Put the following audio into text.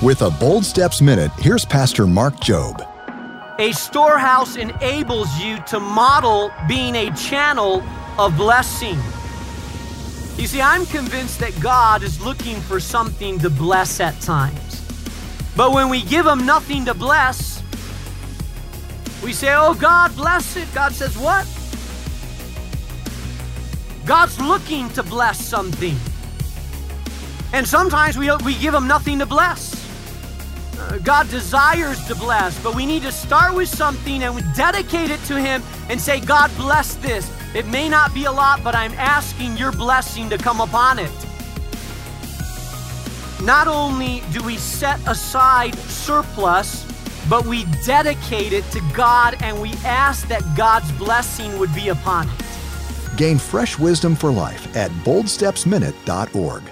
With a Bold Steps Minute, here's Pastor Mark Jobe. A storehouse enables you to model being a channel of blessing. You see, I'm convinced that God is looking for something to bless at times. But when we give Him nothing to bless, we say, Oh, God, bless it. God says, What? God's looking to bless something. And sometimes we, we give Him nothing to bless. Uh, God desires to bless, but we need to start with something and we dedicate it to Him and say, God, bless this. It may not be a lot, but I'm asking your blessing to come upon it. Not only do we set aside surplus, but we dedicate it to God and we ask that God's blessing would be upon it. Gain fresh wisdom for life at boldstepsminute.org.